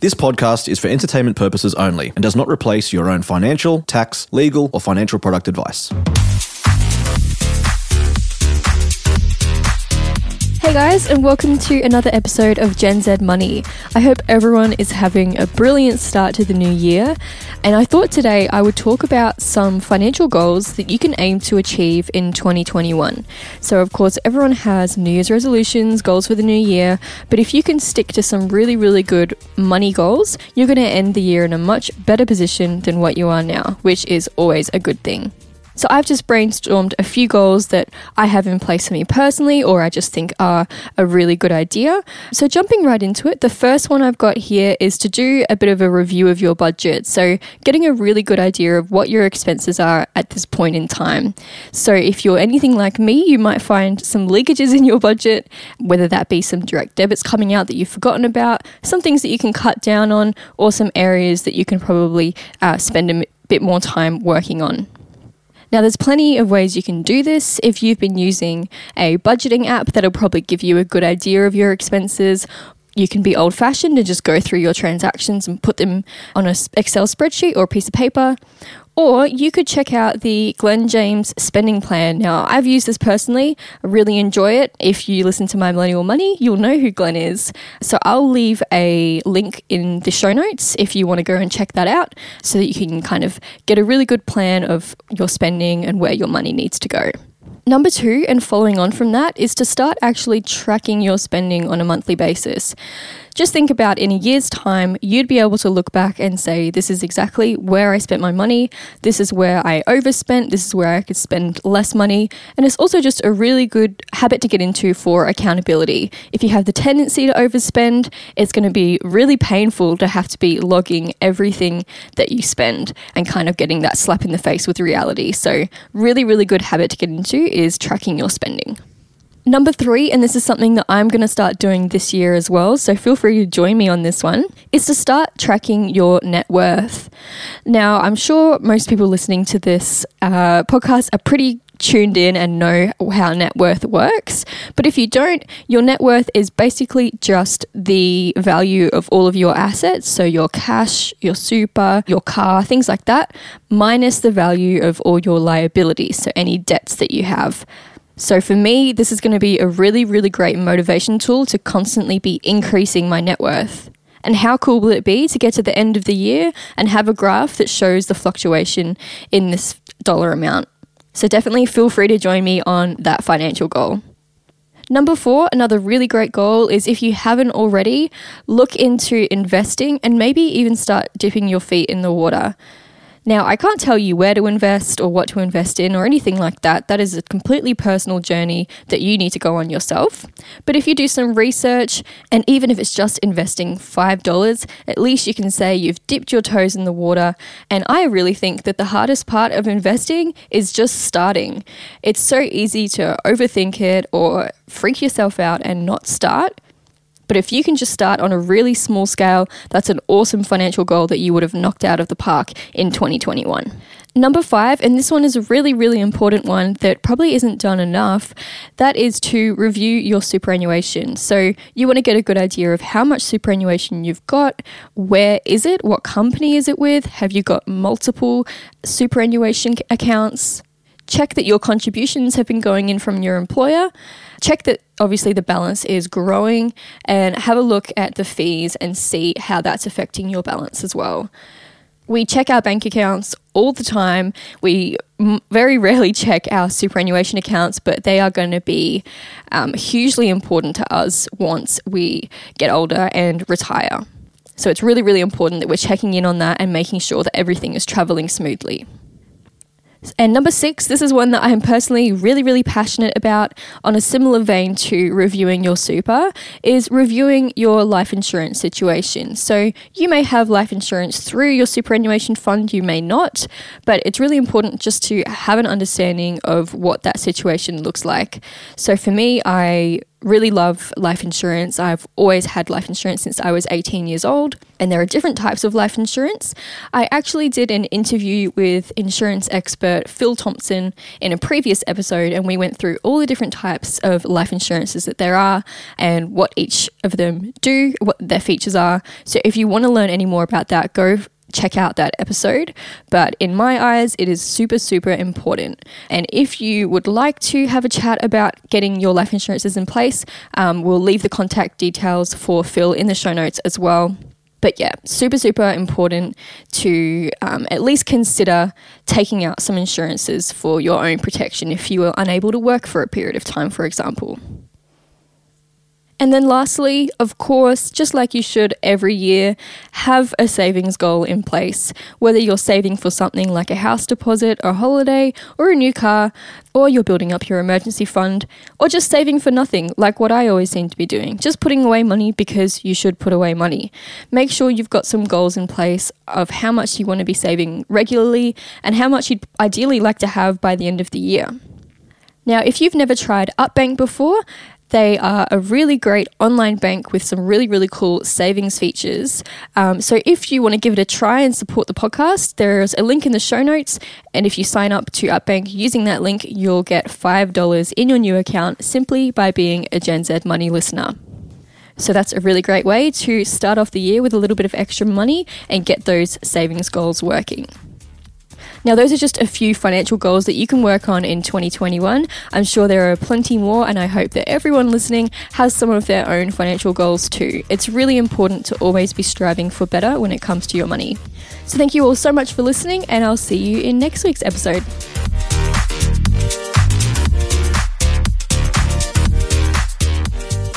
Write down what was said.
This podcast is for entertainment purposes only and does not replace your own financial, tax, legal, or financial product advice. Hey guys, and welcome to another episode of Gen Z Money. I hope everyone is having a brilliant start to the new year. And I thought today I would talk about some financial goals that you can aim to achieve in 2021. So, of course, everyone has New Year's resolutions, goals for the new year, but if you can stick to some really, really good money goals, you're going to end the year in a much better position than what you are now, which is always a good thing. So I've just brainstormed a few goals that I have in place for me personally, or I just think are a really good idea. So jumping right into it, the first one I've got here is to do a bit of a review of your budget. So getting a really good idea of what your expenses are at this point in time. So if you're anything like me, you might find some leakages in your budget, whether that be some direct debits coming out that you've forgotten about, some things that you can cut down on, or some areas that you can probably uh, spend a bit more time working on. Now, there's plenty of ways you can do this. If you've been using a budgeting app, that'll probably give you a good idea of your expenses. You can be old fashioned and just go through your transactions and put them on an Excel spreadsheet or a piece of paper. Or you could check out the Glen James spending plan. Now, I've used this personally, I really enjoy it. If you listen to my Millennial Money, you'll know who Glen is. So I'll leave a link in the show notes if you want to go and check that out so that you can kind of get a really good plan of your spending and where your money needs to go. Number two, and following on from that, is to start actually tracking your spending on a monthly basis. Just think about in a year's time, you'd be able to look back and say, This is exactly where I spent my money. This is where I overspent. This is where I could spend less money. And it's also just a really good habit to get into for accountability. If you have the tendency to overspend, it's going to be really painful to have to be logging everything that you spend and kind of getting that slap in the face with reality. So, really, really good habit to get into is tracking your spending. Number three, and this is something that I'm going to start doing this year as well, so feel free to join me on this one, is to start tracking your net worth. Now, I'm sure most people listening to this uh, podcast are pretty tuned in and know how net worth works. But if you don't, your net worth is basically just the value of all of your assets. So your cash, your super, your car, things like that, minus the value of all your liabilities. So any debts that you have. So for me, this is going to be a really, really great motivation tool to constantly be increasing my net worth. And how cool will it be to get to the end of the year and have a graph that shows the fluctuation in this dollar amount? So definitely feel free to join me on that financial goal. Number four, another really great goal is if you haven't already, look into investing and maybe even start dipping your feet in the water. Now, I can't tell you where to invest or what to invest in or anything like that. That is a completely personal journey that you need to go on yourself. But if you do some research, and even if it's just investing $5, at least you can say you've dipped your toes in the water. And I really think that the hardest part of investing is just starting. It's so easy to overthink it or freak yourself out and not start. But if you can just start on a really small scale, that's an awesome financial goal that you would have knocked out of the park in 2021. Number five, and this one is a really, really important one that probably isn't done enough, that is to review your superannuation. So you want to get a good idea of how much superannuation you've got, where is it, what company is it with, have you got multiple superannuation accounts, check that your contributions have been going in from your employer, check that obviously the balance is growing, and have a look at the fees and see how that's affecting your balance as well. We check our bank accounts all the time. We very rarely check our superannuation accounts, but they are going to be um, hugely important to us once we get older and retire. So it's really, really important that we're checking in on that and making sure that everything is traveling smoothly. And number six, this is one that I am personally really, really passionate about on a similar vein to reviewing your super, is reviewing your life insurance situation. So you may have life insurance through your superannuation fund, you may not, but it's really important just to have an understanding of what that situation looks like. So for me, I really love life insurance. I've always had life insurance since I was 18 years old, and there are different types of life insurance. I actually did an interview with insurance expert Phil Thompson in a previous episode, and we went through all the different types of life insurances that there are and what each of them do, what their features are. So if you want to learn any more about that, go check out that episode. But in my eyes, it is super, super important. And if you would like to have a chat about getting your life insurances in place, um, we'll leave the contact details for Phil in the show notes as well. But yeah, super, super important to um, at least consider taking out some insurances for your own protection if you are unable to work for a period of time, for example. And then lastly, of course, just like you should every year, have a savings goal in place. Whether you're saving for something like a house deposit, a holiday, or a new car, or you're building up your emergency fund, or just saving for nothing, like what I always seem to be doing, just putting away money because you should put away money. Make sure you've got some goals in place of how much you want to be saving regularly and how much you'd ideally like to have by the end of the year. Now, if you've never tried UpBank before, they are a really great online bank with some really, really cool savings features. Um, so if you want to give it a try and support the podcast, there's a link in the show notes. And if you sign up to UpBank using that link, you'll get $5 in your new account simply by being a Gen Z Money listener. So that's a really great way to start off the year with a little bit of extra money and get those savings goals working. Now, those are just a few financial goals that you can work on in 2021. I'm sure there are plenty more, and I hope that everyone listening has some of their own financial goals too. It's really important to always be striving for better when it comes to your money. So, thank you all so much for listening, and I'll see you in next week's episode.